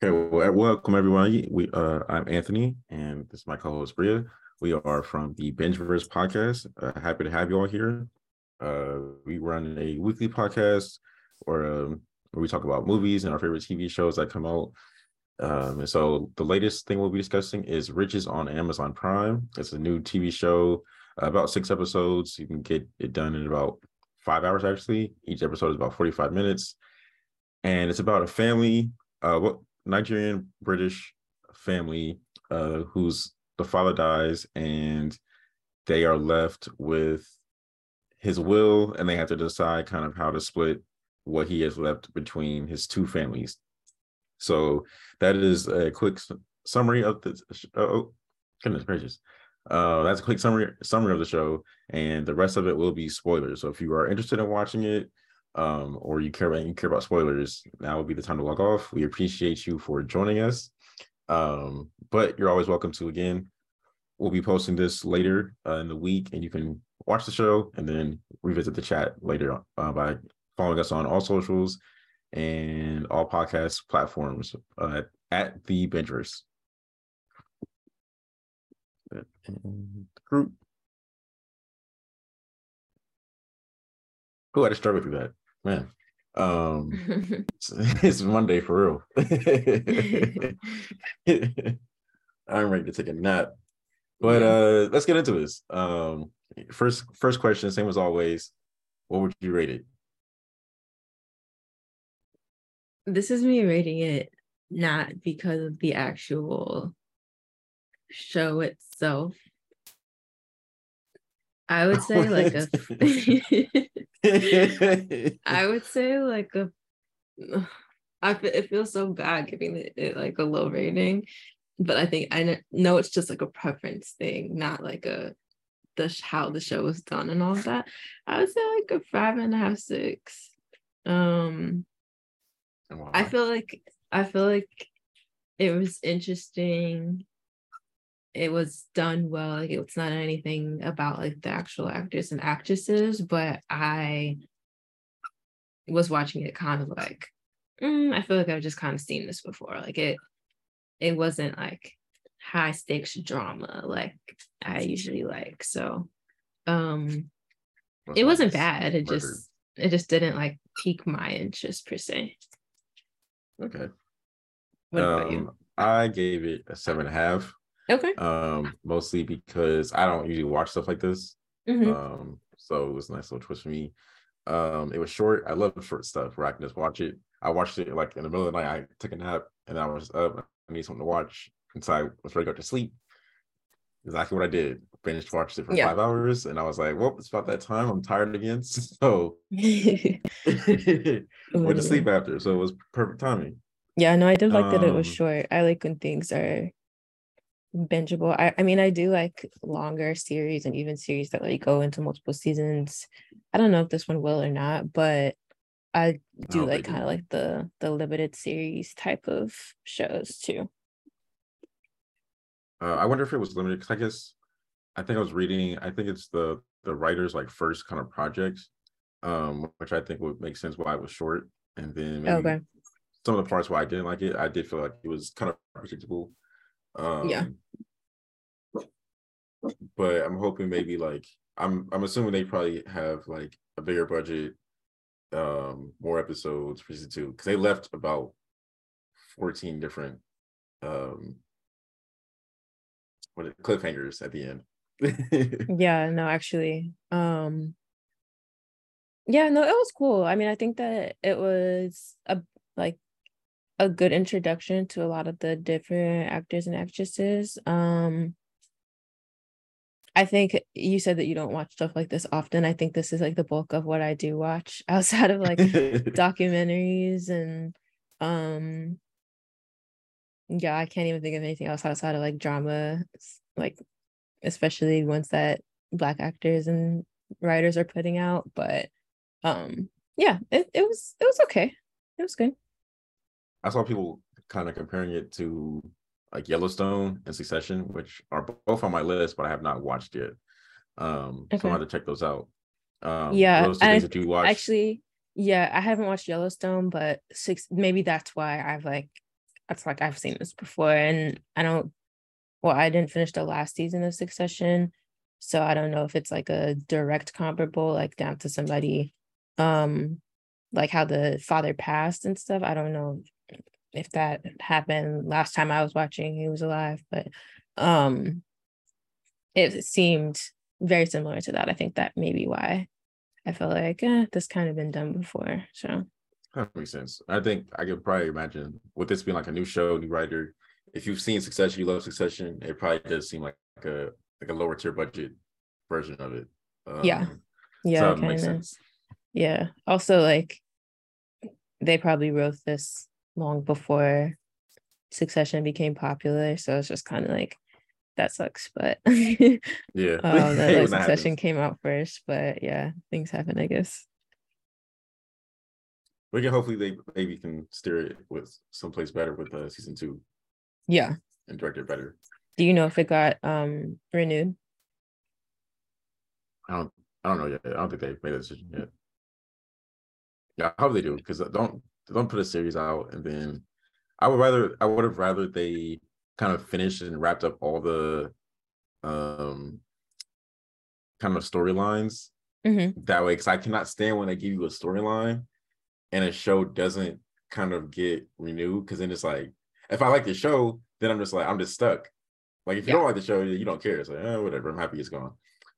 Okay, well, welcome everyone. We uh, I'm Anthony, and this is my co-host Bria. We are from the Bingeverse podcast. Uh, happy to have you all here. Uh, we run a weekly podcast, or um, where we talk about movies and our favorite TV shows that come out. Um, and so the latest thing we'll be discussing is Riches on Amazon Prime. It's a new TV show, uh, about six episodes. You can get it done in about five hours. Actually, each episode is about 45 minutes, and it's about a family. Uh, what Nigerian British family uh, whose the father dies and they are left with his will and they have to decide kind of how to split what he has left between his two families. So that is a quick summary of the oh goodness gracious. Uh, that's a quick summary summary of the show, and the rest of it will be spoilers. So if you are interested in watching it, um, or you care about you care about spoilers, now would be the time to log off. We appreciate you for joining us. Um, but you're always welcome to again. We'll be posting this later uh, in the week, and you can watch the show and then revisit the chat later uh, by following us on all socials and all podcast platforms uh, at the Bingeverse. Group. Who had to struggle through that? man. Um, it's, it's Monday for real. I'm ready to take a nap. But uh let's get into this. Um first first question, same as always. What would you rate it? This is me rating it not because of the actual show itself. I would say like a I would say like a. I it feels so bad giving it, it like a low rating, but I think I know it's just like a preference thing, not like a the how the show was done and all of that. I would say like a five and a half, six. Um, wow. I feel like I feel like it was interesting it was done well. Like it's not anything about like the actual actors and actresses, but I was watching it kind of like, mm, I feel like I've just kind of seen this before. Like it, it wasn't like high stakes drama like I usually like. So, um, it wasn't bad. It just, it just didn't like pique my interest per se. Okay. What um, about you? I gave it a seven and a half. Okay. Um, mostly because I don't usually watch stuff like this. Mm-hmm. Um, so it was a nice little twist for me. Um, it was short. I love short stuff where I can just watch it. I watched it like in the middle of the night. I took a nap and I was up. I need something to watch. And so I was ready to go to sleep. Exactly what I did. Finished watched it for yeah. five hours, and I was like, "Well, it's about that time. I'm tired again." So went to sleep after. So it was perfect timing. Yeah, no, I did like um, that it was um, short. I like when things are bingeable. I, I mean, I do like longer series and even series that like go into multiple seasons. I don't know if this one will or not, but I do like kind of like the the limited series type of shows too. Uh, I wonder if it was limited because I guess I think I was reading. I think it's the the writer's like first kind of project, um, which I think would make sense why it was short. And then maybe okay. some of the parts why I didn't like it, I did feel like it was kind of predictable. Um, yeah. But I'm hoping maybe like I'm I'm assuming they probably have like a bigger budget, um, more episodes for season two because they left about 14 different um what the cliffhangers at the end. yeah, no, actually. Um yeah, no, it was cool. I mean, I think that it was a like a good introduction to a lot of the different actors and actresses. Um, I think you said that you don't watch stuff like this often. I think this is like the bulk of what I do watch outside of like documentaries and um yeah, I can't even think of anything else outside of like drama, like especially ones that black actors and writers are putting out. But um yeah, it, it was it was okay. It was good. I saw people kind of comparing it to like Yellowstone and Succession, which are both on my list, but I have not watched yet. Um, okay. so I have to check those out. Um, yeah, those things that you watch. Actually, yeah, I haven't watched Yellowstone, but six maybe that's why I've like that's like I've seen this before, and I don't. Well, I didn't finish the last season of Succession, so I don't know if it's like a direct comparable, like down to somebody, um, like how the father passed and stuff. I don't know if that happened last time I was watching. He was alive, but um, it seemed very similar to that. I think that may be why I felt like eh, this kind of been done before. So that makes sense. I think I could probably imagine with this being like a new show, new writer. If you've seen Succession, you love Succession. It probably does seem like a like a lower tier budget version of it. Um, yeah, yeah, so kind of. Yeah. Also, like they probably wrote this long before Succession became popular, so it's just kind of like that sucks. But yeah, um, that like, Succession came out first, but yeah, things happen, I guess. We can hopefully they maybe can steer it with someplace better with uh, season two. Yeah, and direct it better. Do you know if it got um renewed? I don't. I don't know yet. I don't think they've made a decision yet. Yeah, I hope they do because I don't don't put a series out and then I would rather I would have rather they kind of finished and wrapped up all the um kind of storylines mm-hmm. that way because I cannot stand when they give you a storyline and a show doesn't kind of get renewed because then it's like if I like the show then I'm just like I'm just stuck. Like if you yeah. don't like the show you don't care. It's like eh, whatever I'm happy it's gone.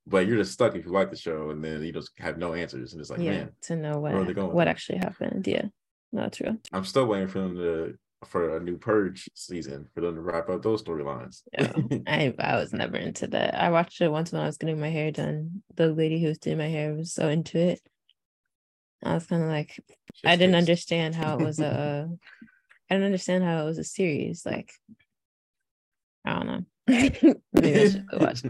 But you're just stuck if you like the show and then you just have no answers and it's like yeah, man to know what what actually happened yeah not true. I'm still waiting for them to for a new purge season for them to wrap up those storylines. Yeah, I, I was never into that. I watched it once when i was getting my hair done. The lady who was doing my hair was so into it. I was kind of like just i didn't understand how it was a i didn't understand how it was a series like i don't know. Maybe I should watch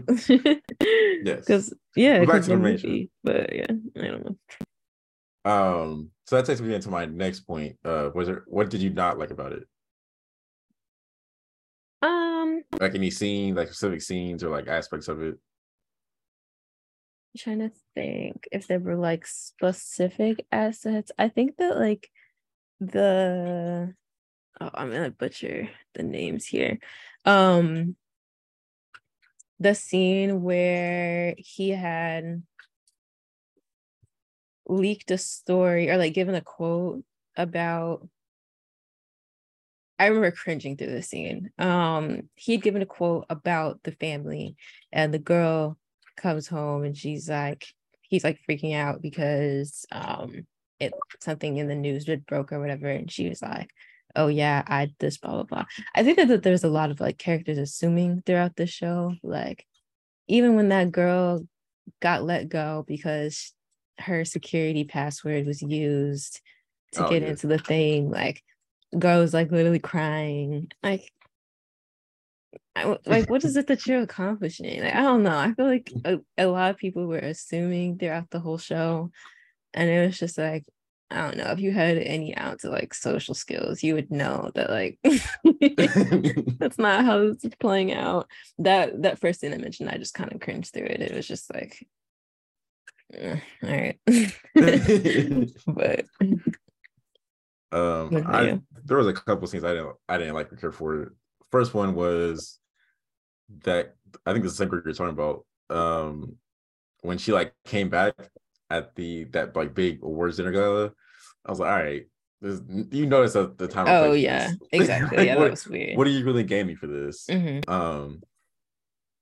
yes. Because yeah, because the movie, but yeah, I don't know. Um, so that takes me into my next point. Uh, was there what did you not like about it? Um, like any scene, like specific scenes or like aspects of it. I'm trying to think if there were like specific assets. I think that like the oh, I'm gonna butcher the names here. Um, the scene where he had leaked a story or like given a quote about I remember cringing through the scene. Um, he had given a quote about the family, and the girl comes home and she's like, he's like freaking out because um it something in the news did broke or whatever, and she was like, oh yeah, I this blah blah blah. I think that, that there's a lot of like characters assuming throughout the show. Like even when that girl got let go because her security password was used to oh, get yeah. into the thing, like girl was like literally crying. Like I, like what is it that you're accomplishing? Like I don't know. I feel like a, a lot of people were assuming throughout the whole show, and it was just like I don't know if you had any ounce of like social skills, you would know that like that's not how this is playing out. That that first thing I mentioned, I just kind of cringed through it. It was just like, all right, but um, I there was a couple scenes I didn't I didn't like or care for. First one was that I think the same group you're talking about. Um, when she like came back at the that like big awards dinner gala, I was like, all right, this, you notice at the time. Oh yeah, exactly. like, yeah, what, that was weird. What are you really gaming for this? Mm-hmm. Um,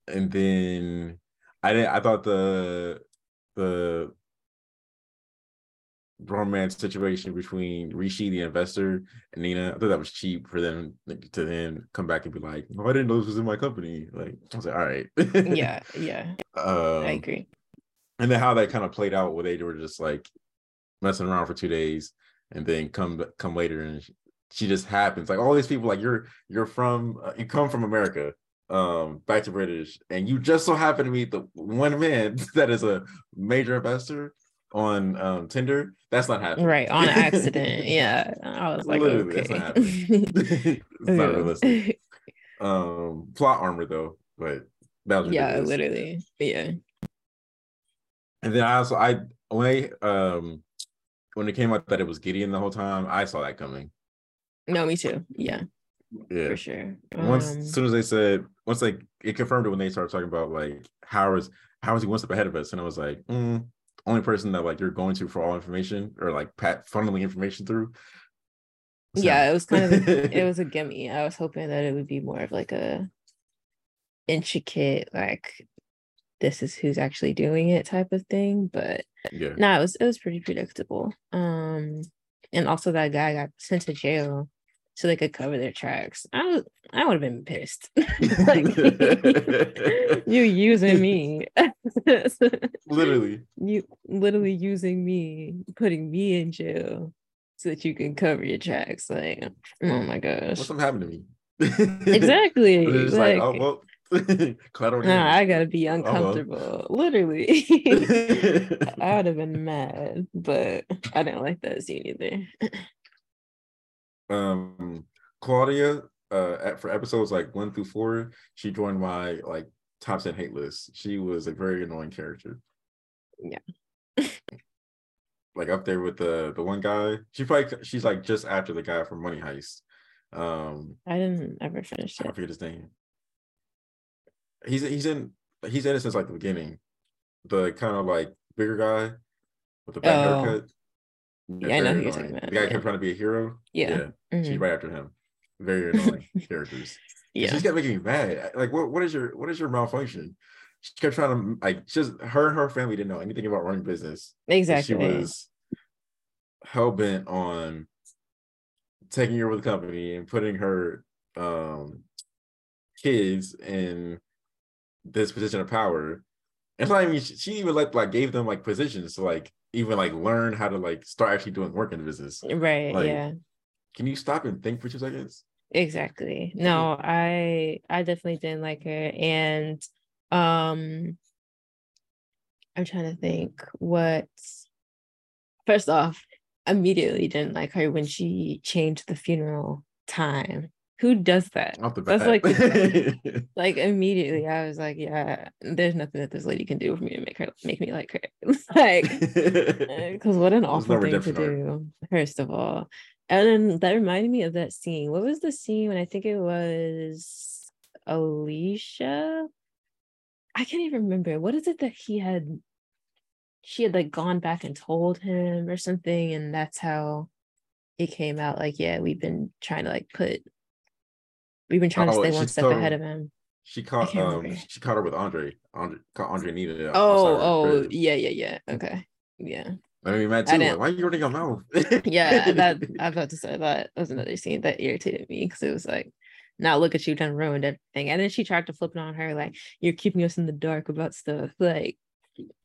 and then I didn't. I thought the romance situation between Rishi, the investor, and Nina. I thought that was cheap for them to then come back and be like, "Oh, I didn't know this was in my company." Like I was like, "All right." yeah, yeah. Um, I agree and then how that kind of played out where they were just like messing around for two days and then come come later and she just happens like all these people like you're you're from uh, you come from america um back to british and you just so happen to meet the one man that is a major investor on um tinder that's not happening right on accident yeah i was like Literally, okay. that's not happening it's not realistic um plot armor though but that was yeah literally yeah and then I also I when they um when it came out that it was Gideon the whole time, I saw that coming. No, me too. Yeah. Yeah, for sure. Once Um, as soon as they said, once like it confirmed it when they started talking about like how is how is he one step ahead of us, and I was like, mm, only person that like you're going to for all information or like pat funneling information through. is yeah, it was kind of a, it was a gimme. I was hoping that it would be more of like a intricate, like this is who's actually doing it type of thing. But yeah. no, it was it was pretty predictable. Um, and also that guy got sent to jail so they could cover their tracks. I was I would have been pissed. like you using me. Literally. you literally using me, putting me in jail so that you can cover your tracks. Like, oh my gosh. What's something happened to me? Exactly. It's like, like, oh well, collateral nah, I gotta be oh, well. uncomfortable. Literally. I would have been mad, but I didn't like that scene either. Um Claudia uh at, for episodes like one through four, she joined my like top 10 hate list. She was a very annoying character. Yeah. like up there with the the one guy. She probably she's like just after the guy from Money Heist. Um I didn't ever finish it. I forget his name. He's he's in he's in it since like the beginning. The kind of like bigger guy with the back Oh. haircut. Yeah, I know who you're talking about, The guy yeah. kept trying to be a hero. Yeah. Yeah, she's Mhm. right after him. Very annoying characters. Yeah. She Yeah. just kept making me mad. Like, what, what is your what is your malfunction? She kept trying to like just her and her family didn't know anything about running business. Exactly. She was hell bent on taking over the company and putting her um kids in this position of power. And I mean, she, she even like like gave them like positions to like even like learn how to like start actually doing work in the business. right. like, yeah. Can you stop and think for two seconds? Exactly. No, I I definitely didn't like her and um I'm trying to think what first off, immediately didn't like her when she changed the funeral time. Who does that? That's like like immediately I was like, yeah, there's nothing that this lady can do for me to make her make me like her. like uh, because what an no awful thing to do, first of all. And then that reminded me of that scene. What was the scene when I think it was Alesha? I can't even remember. What is it that he had? She had like gone back and told him or something, and that's how it came out. Like, yeah, we've been trying to like put, we've been trying to Oh, stay one step told ahead of him. She caught um remember. she caught her with Andre. Andre caught Andre outside Oh, oh, yeah, yeah, yeah. Okay, yeah. I mean, Matt I too. Like, why are you running your mouth? yeah that i was about to say that was another scene that irritated me because it was like now look at you done ruined everything and then she tried to flip it on her like you're keeping us in the dark about stuff like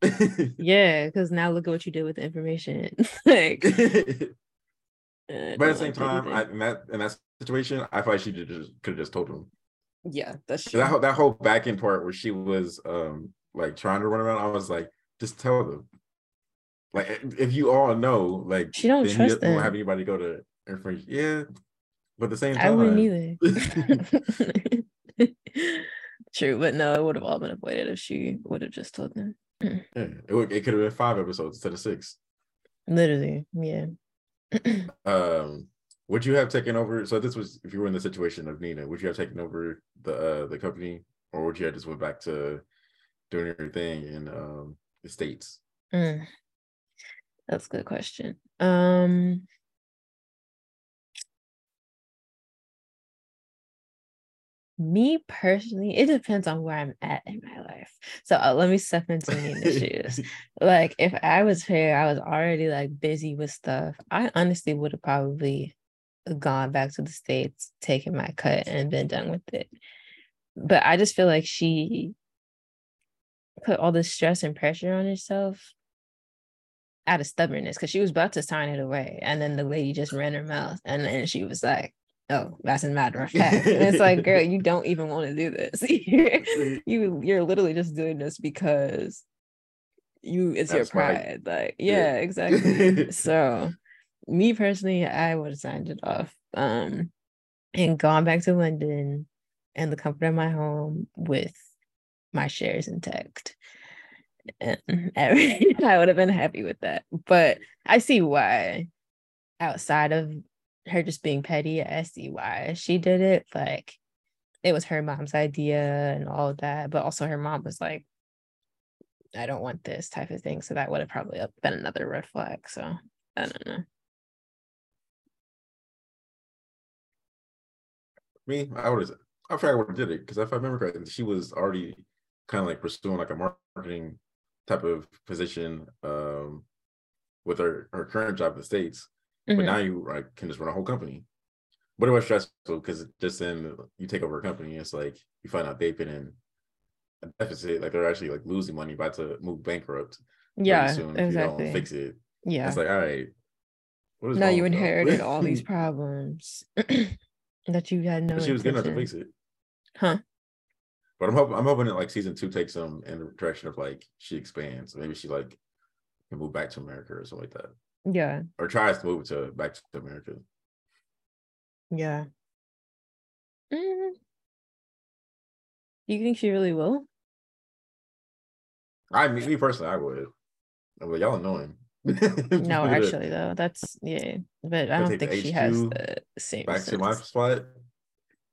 yeah because now look at what you did with the information like but at the same time. I, in that in that situation, I thought she just could have just told him. yeah that's true that whole, that whole back end part where she was um like trying to run around, I was like, just tell them. Like if- you all know, like She don't trust you don't have anybody go to information. Yeah, but at the same time, i wouldn't either true but no it would have all been avoided if she would have just told them yeah, it, would- it could have been five episodes instead of six. literally yeah um would you have taken over so this was if you were in the situation of nina would you have taken over the uh the company or would you have just went back to doing your thing in um the states Mm. That's a good question. Um me personally, it depends on where I'm at in my life. So uh, let me step into Nina's shoes. Like if I was here, I was already like busy with stuff. I honestly would have probably gone back to the States, taken my cut, and been done with it. But I just feel like she put all this stress and pressure on herself out of stubbornness because she was about to sign it away. And then the lady just ran her mouth. And then she was like, Oh, that's a matter of fact. And it's like, girl, you don't even want to do this. you you're literally just doing this because you it's your That's right. pride. Like, Yeah. yeah, exactly. so me personally, I would have signed it off. Um and gone back to London and the comfort of my home with my shares intact. And every, I would have been happy with that. But I see why outside of her just being petty. I see why she did it. Like it was her mom's idea and all of that, but also her mom was like, I don't want this type of thing. So that would have probably been another red flag. So I don't know. Me, I would have. I forgot what did it because if I remember correctly, she was already kind of like pursuing like a marketing type of position um, with her her current job in the states. Mm-hmm. But now you like can just run a whole company. But it was stressful because just then you take over a company, it's like you find out they've been in a deficit, like they're actually like losing money, about to move bankrupt. Yeah, soon exactly. fix it. Yeah, it's like all right. Now you inherited all these problems that you had no. But she was good enough to fix it, huh? But I'm hoping I'm hoping that like season two takes them in the direction of like she expands. Maybe she like can move back to America or something like that. Yeah. Or tries to move to back to America. Yeah. Mm. You think she really will? I mean, me personally, I would. I'm like, y'all annoying. no, actually, though, that's yeah, but I don't think she has the same. Back sense. to my spot,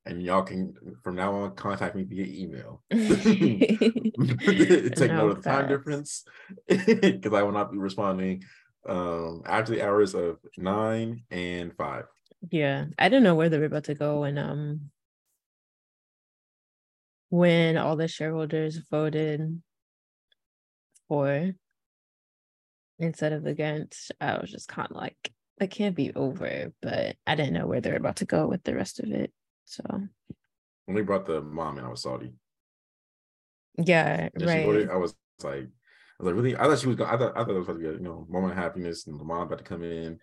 and y'all can from now on contact me via email. Take no, note of the time difference because I will not be responding um after the hours of nine and five. Yeah, I don't know where they're about to go and um when all the shareholders voted for instead of against, I was just kind of like, it can't be over, but I didn't know where they're about to go with the rest of it. So when we brought the mom in, I was salty. Yeah, and right. Voted, I was like, I was like, really? I thought she was going. I thought I thought it was supposed to be a you know moment of happiness, and the mom about to come in,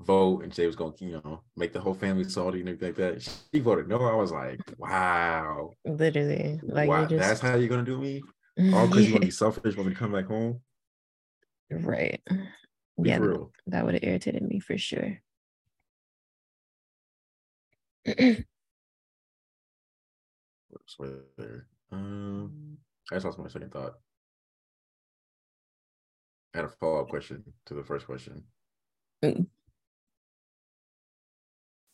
vote, and Jay was going to you know make the whole family salty and everything like that. She voted no. I was like, wow, literally, like wow, just... that's how you're gonna do me? All because you want to be selfish when we come back home. Right. Be yeah, that would have irritated me for sure. there. Um, I just lost my second thought. I had a follow up question to the first question. Mm.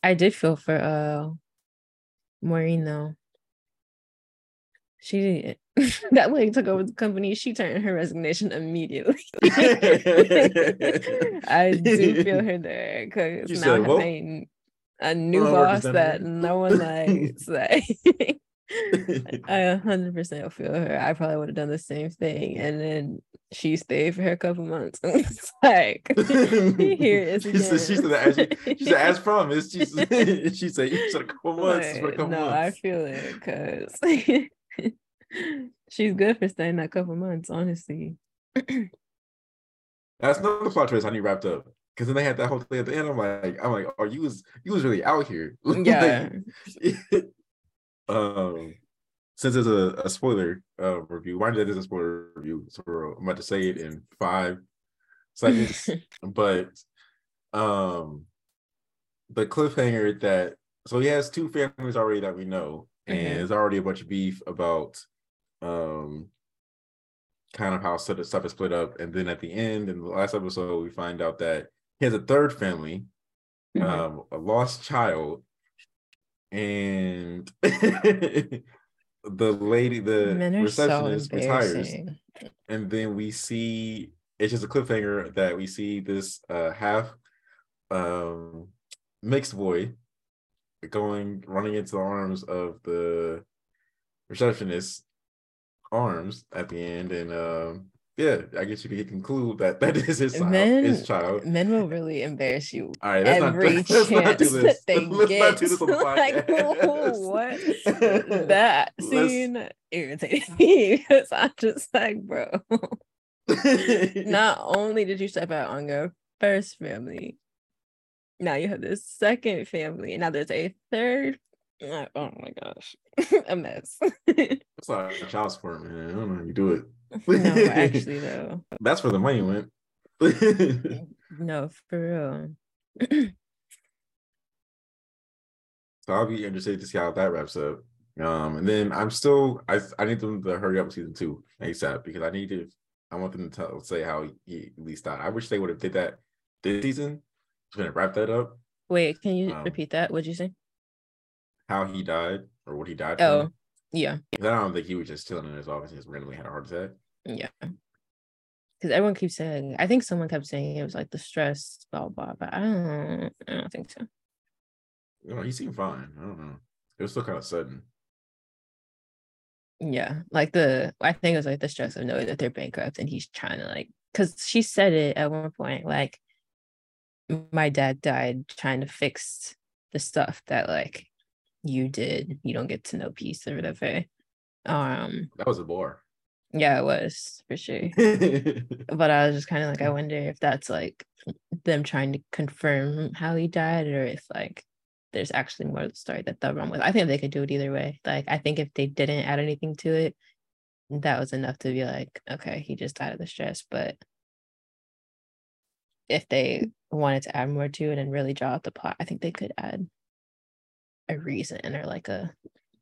I did feel for uh Maureen though. She didn't. that lady took over the company. She turned her resignation immediately. I do feel her there because now said, well, a new boss that no one likes. Like, I 100% feel her. I probably would have done the same thing. And then she stayed for her couple months. it's like, here is she said, she said, as, she, she said, as promised. She said, she said, you said a couple months. But, couple no, months. I feel it because she's good for staying that couple months, honestly. That's another plot twist I need wrapped up. Cause then they had that whole thing at the end. I'm like, I'm like, oh, you was you was really out here. Yeah. Um, since it's a, a spoiler uh, review, why did it is a spoiler review? So I'm about to say it in five seconds. but um, the cliffhanger that so he has two families already that we know, and mm-hmm. there's already a bunch of beef about um kind of how stuff is split up, and then at the end in the last episode, we find out that he has a third family, mm-hmm. um, a lost child, and the lady, the receptionist so retires, and then we see it's just a cliffhanger that we see this uh, half um, mixed boy going running into the arms of the receptionist arms at the end. And um yeah, I guess you can conclude that that is his child. Men, his child. Men will really embarrass you. All right, let's every not, let's chance not do this. that they let's get. Not do this on the like, what? that scene let's... irritated me because I'm just like, bro. not only did you step out on your first family, now you have this second family, and now there's a third oh my gosh, a mess. it's like a child support, man. I don't know how you do it no, actually though. That's where the money went. no, for real. so I'll be interested to see how that wraps up. Um, and then I'm still I I need them to hurry up with season two ASAP because I need to I want them to tell say how he at least died. I wish they would have did that this season. Just gonna wrap that up. Wait, can you um, repeat that? What'd you say? How he died or what he died Oh, from? yeah. I don't think he was just chilling in his office and just randomly had a heart attack. Yeah. Because everyone keeps saying, I think someone kept saying it was like the stress, blah, blah, but I don't, I don't think so. You know, he seemed fine. I don't know. It was still kind of sudden. Yeah. Like the, I think it was like the stress of knowing that they're bankrupt and he's trying to like, because she said it at one point, like, my dad died trying to fix the stuff that like you did. You don't get to know peace or whatever. Um, that was a bore. Yeah, it was for sure. but I was just kind of like, I wonder if that's like them trying to confirm how he died, or if like there's actually more of the story that they'll run with. I think they could do it either way. Like, I think if they didn't add anything to it, that was enough to be like, okay, he just died of the stress. But if they wanted to add more to it and really draw out the plot, I think they could add a reason or like a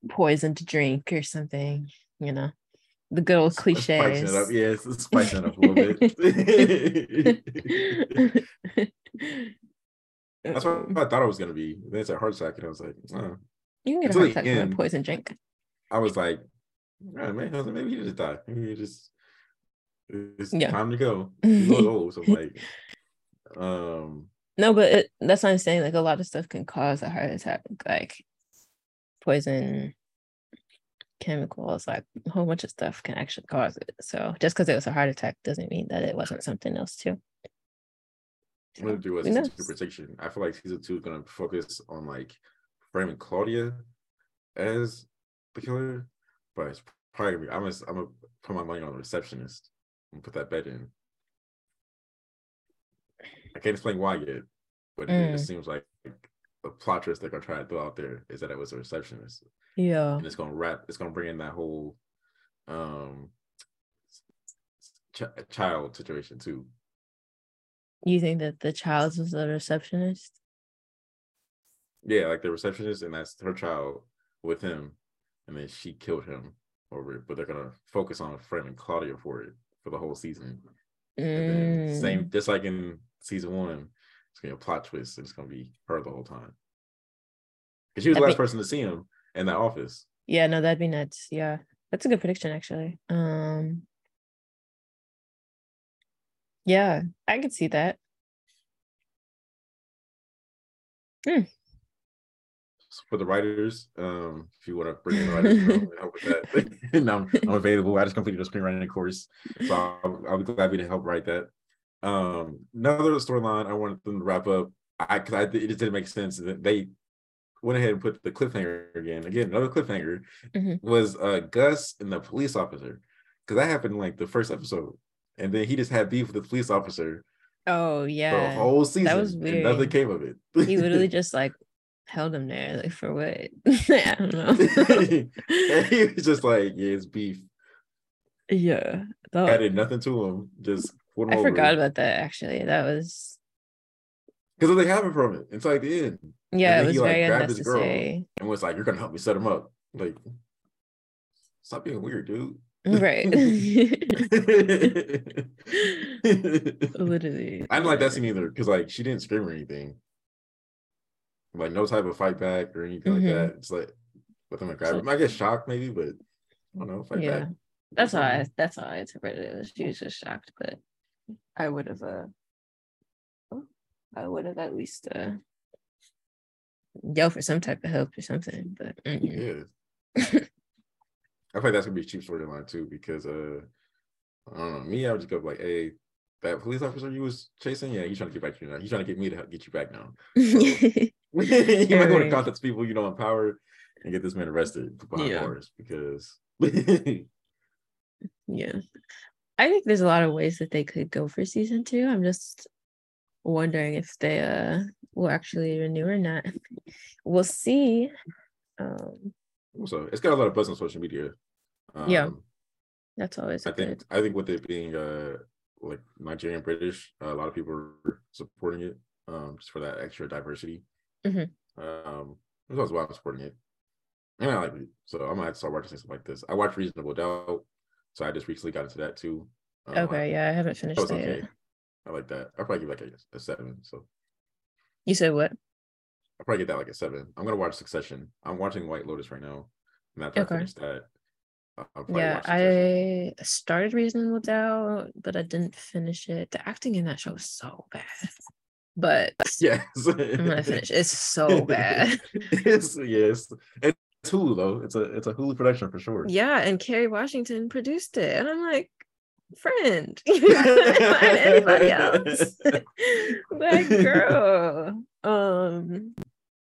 poison to drink or something, you know the good old cliches. Spice it up. Yeah, it's spicing it up a little bit. That's what I thought it was gonna be. Then it's a heart attack, and I was like, oh. You can get a heart attack from a poison drink. I was like, oh, man, I was like, maybe you just died. Maybe he just it's yeah. time to go. Old, so like, um, no, but it, that's what I'm saying. Like a lot of stuff can cause a heart attack, like poison chemicals, like a whole bunch of stuff can actually cause it. So just because it was a heart attack doesn't mean that it wasn't something else too. I'm gonna do a season two prediction. I feel like season two is gonna focus on like framing Claudia as the killer, but it's probably gonna be, I'm gonna, I'm gonna put my money on the receptionist and put that bet in. I can't explain why yet, but mm. it just seems like the plot twist they're gonna try to throw out there is that it was a receptionist. Yeah. And it's gonna wrap. It's gonna bring in that whole um ch- child situation too. You think that the child was the receptionist? Yeah, like the receptionist, and that's her child with him, and then she killed him over it. But they're gonna focus on framing Claudia for it for the whole season. Mm. same, just like in season one, it's gonna be a plot twist. and It's gonna be her the whole time. Because she was the last person to see him, in that office. Yeah, no, that'd be nuts. Yeah. That's a good prediction actually. Um Yeah, I could see that. Hmm. For the writers, um, if you want to bring in the writers, help with that. I'm, I'm, available. I just completed a screenwriting course, so I'll, I'll be glad to help write that. Um, another storyline I wanted them to wrap up. I because I it just didn't make sense that they went ahead and put the cliffhanger again. Again, another cliffhanger mm-hmm. was uh, Gus and the police officer because that happened like the first episode, and then he just had beef with the police officer. Oh yeah, the whole season. That was weird. nothing came of it. he literally just like held him there, like for what? I don't know. he was just like, yeah, it's beef. Yeah, that... added nothing to him. Just I forgot about that. Actually, that was because they have it from it. It's like the end. Yeah, it was he, like, very grabbed unnecessary. His girl and was like, "You're gonna help me set him up." Like, stop being weird, dude. Right. Literally. I didn't like that scene either because like she didn't scream or anything. Like no type of fight back or anything mm-hmm. like that. It's like with him grab him. I get shocked maybe, but I don't know, fight yeah. back. That's how I that's how I interpreted it. She was just shocked, but I would have uh I would have at least uh yell for some type of help or something. But mm-hmm. yeah. I think that's gonna be a cheap storyline too, because uh I don't know, me, I would just go like, hey, that police officer you was chasing, yeah, he's trying to get back to you now. He's trying to get me to get you back now. So, you might want to contact people you know in power and get this man arrested behind yeah. bars because yeah. I think there's a lot of ways that they could go for season two. I'm just wondering if they uh will actually renew or not. We'll see. Um so it's got a lot of buzz on social media. Um, yeah. That's always I think good. I think with it being uh like Nigerian British, a lot of people are supporting it um just for that extra diversity. Mm-hmm. Um that's why I'm supporting it. And I like it. So I'm gonna have to start watching something like this. I watch Reasonable Doubt, so I just recently got into that too. Um, okay, yeah, I haven't finished it. Okay. I like that. I'll probably give like a, a seven. So you said what? I'll probably get that like a seven. I'm gonna watch Succession. I'm watching White Lotus right now. And after okay. I finish that, yeah, I started Reasonable Doubt, but I didn't finish it. The acting in that show is so bad. But yes, I'm gonna finish. It's so bad. it's yes. It's Hulu though. It's a it's a Hulu production for sure. Yeah, and Kerry Washington produced it, and I'm like, friend, anybody else. like, girl. Um,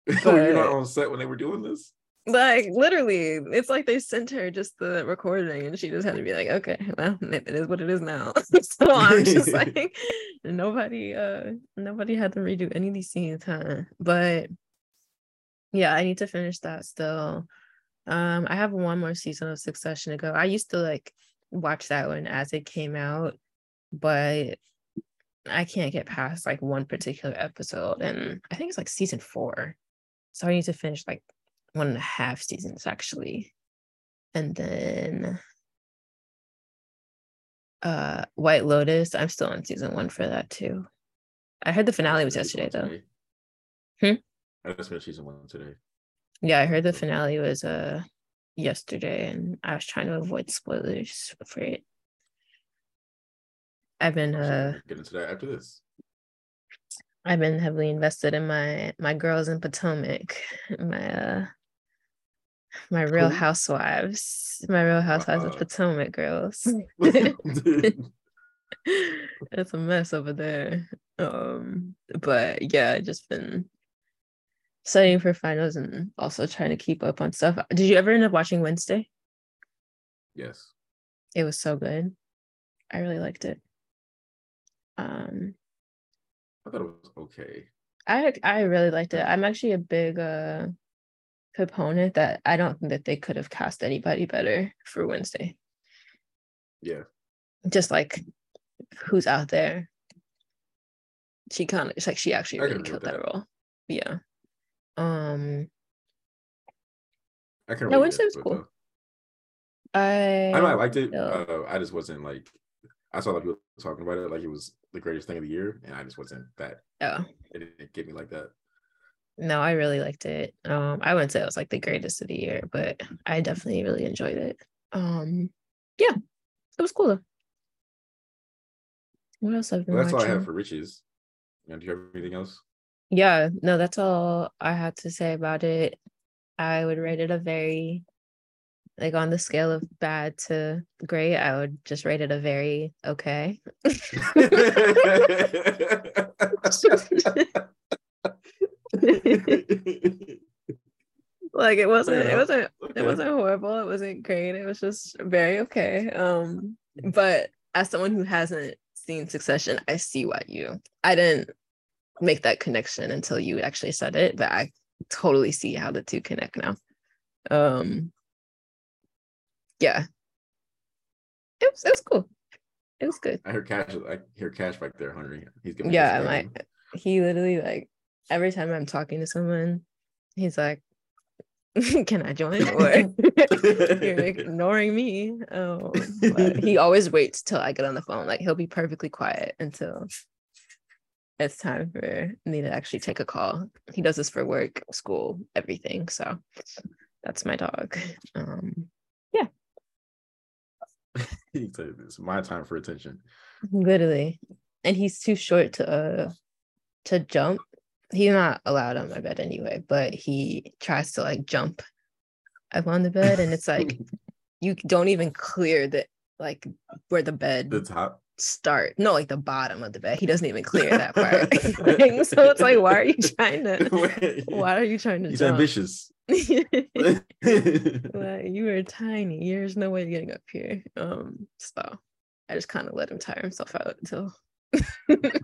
but, you're not on set when they were doing this. Like literally, it's like they sent her just the recording, and she just had to be like, "Okay, well, it is what it is now." so I'm just like, nobody, uh, nobody had to redo any of these scenes, huh? But yeah, I need to finish that still. Um, I have one more season of Succession to go. I used to like watch that one as it came out, but I can't get past like one particular episode, and I think it's like season four. So I need to finish like one and a half seasons actually. And then uh White Lotus, I'm still on season one for that too. I heard the finale was yesterday though. Hmm? I just finished season one today. Yeah, I heard the finale was uh yesterday and I was trying to avoid spoilers for it. I've been uh get into that after this. I've been heavily invested in my my girls in Potomac, my uh my Real. Housewives, my Real Housewives uh, of Potomac girls. it's a mess over there. Um, but yeah, I just been studying for finals and also trying to keep up on stuff. Did you ever end up watching Wednesday? Yes. It was so good. I really liked it. Um I thought it was okay. I I really liked it. I'm actually a big uh proponent that I don't think that they could have cast anybody better for Wednesday. Yeah. Just like who's out there. She kind of it's like she actually really killed that. that. role. Yeah. Um I can really No, Wednesday was cool. I I, I liked it. Uh, I just wasn't like I saw a lot of people talking about it like it was the greatest thing of the year, and I just wasn't that. Oh, It didn't get me like that. No, I really liked it. Um, I wouldn't say it was like the greatest of the year, but I definitely really enjoyed it. Um, yeah, it was cool. Though. What else been well, that's watching? all I have for riches. do you have anything else? Yeah, no, that's all I had to say about it. I would rate it a very like on the scale of bad to great, I would just rate it a very okay. like it wasn't it wasn't it wasn't horrible it wasn't great it was just very okay um but as someone who hasn't seen succession i see why you i didn't make that connection until you actually said it but i totally see how the two connect now um yeah it was it was cool it was good i heard cash i hear cash back there hungry he's gonna yeah my he literally like every time I'm talking to someone, he's like, "Can I join?" Or you're ignoring me. Oh, he always waits till I get on the phone. Like he'll be perfectly quiet until it's time for me to actually take a call. He does this for work, school, everything. So that's my dog. Um, yeah. it's my time for attention. Literally. And he's too short to uh to jump he's not allowed on my bed anyway, but he tries to like jump up on the bed and it's like you don't even clear the like where the bed the top start no like the bottom of the bed he doesn't even clear that part so it's like why are you trying to why are you trying to he's jump? ambitious like, you are tiny there's no way getting up here um so i just kind of let him tire himself out until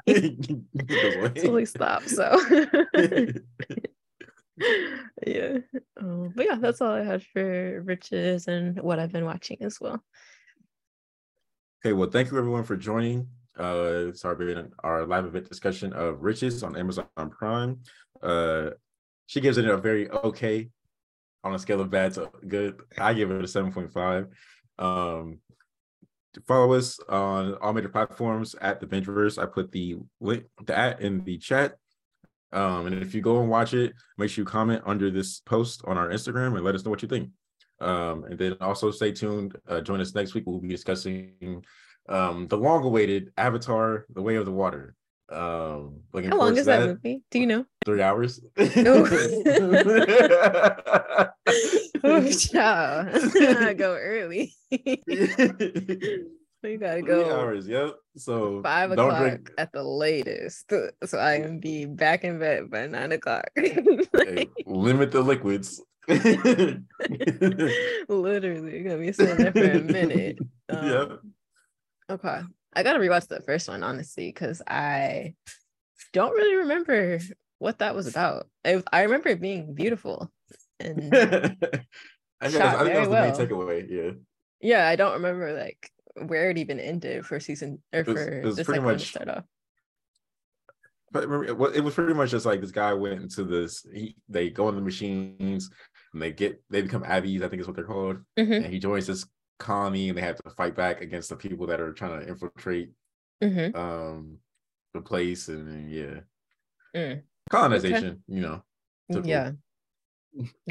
totally stop. So yeah. Um, but yeah, that's all I had for riches and what I've been watching as well. Okay, well, thank you everyone for joining. Uh, sorry, our live event discussion of riches on Amazon Prime. Uh, she gives it a very okay on a scale of bad to good. I give it a 7.5. Um, follow us on all major platforms at the Bingeverse. I put the link, the at in the chat. Um, and if you go and watch it, make sure you comment under this post on our Instagram and let us know what you think. Um, and then also stay tuned. Uh, join us next week. We'll be discussing um, the long-awaited Avatar: The Way of the Water. Um, looking How long is that, that, movie? Do you know? Three hours. oh, child. go early. We gotta go. Three hours. Yep. So five o'clock drink. at the latest. So I can be back in bed by nine o'clock. limit the liquids. Literally, gonna be sitting there for a minute. Um, yeah. Okay, I gotta rewatch the first one honestly because I don't really remember what that was about. I, I remember it being beautiful and I, think, I think that was well. the main takeaway. Yeah. Yeah, I don't remember like where it even ended for season or for it was, it was pretty much start off. But it was pretty much just like this guy went into this. He, they go in the machines and they get they become abbeys. I think is what they're called. Mm-hmm. And he joins this colony, and they have to fight back against the people that are trying to infiltrate mm-hmm. um the place. And yeah, mm. colonization. Okay. You know. Yeah.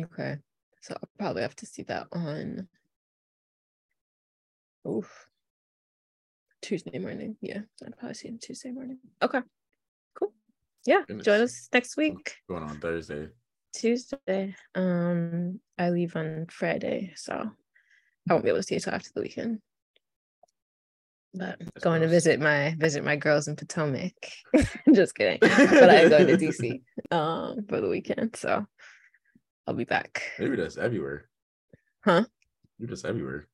okay. So I'll probably have to see that on. Oof. Tuesday morning. Yeah, I'd probably see him Tuesday morning. Okay, cool. Yeah, Goodness. join us next week. Going on Thursday. Tuesday. Um, I leave on Friday, so I won't be able to see it till after the weekend. But That's going to visit my visit my girls in Potomac. Just kidding. but I'm going to DC um for the weekend, so I'll be back. Maybe that's everywhere. Huh? You're just everywhere.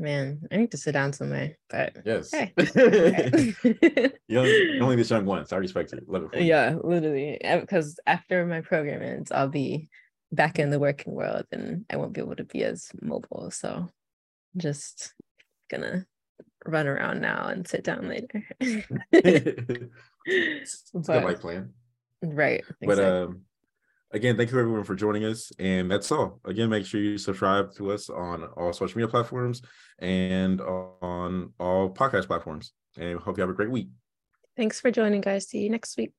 Man, I need to sit down somewhere. But yes, hey. you, only, only this young once. I respect it. Love it. Yeah, literally. Because after my program ends, I'll be back in the working world, and I won't be able to be as mobile. So, just gonna run around now and sit down later. it's but, a plan. Right. But um again, thank you everyone for joining us. And that's all. Again, make sure you subscribe to us on all social media platforms and on all podcast platforms. And hope you have a great week. Thanks for joining, guys. See you next week.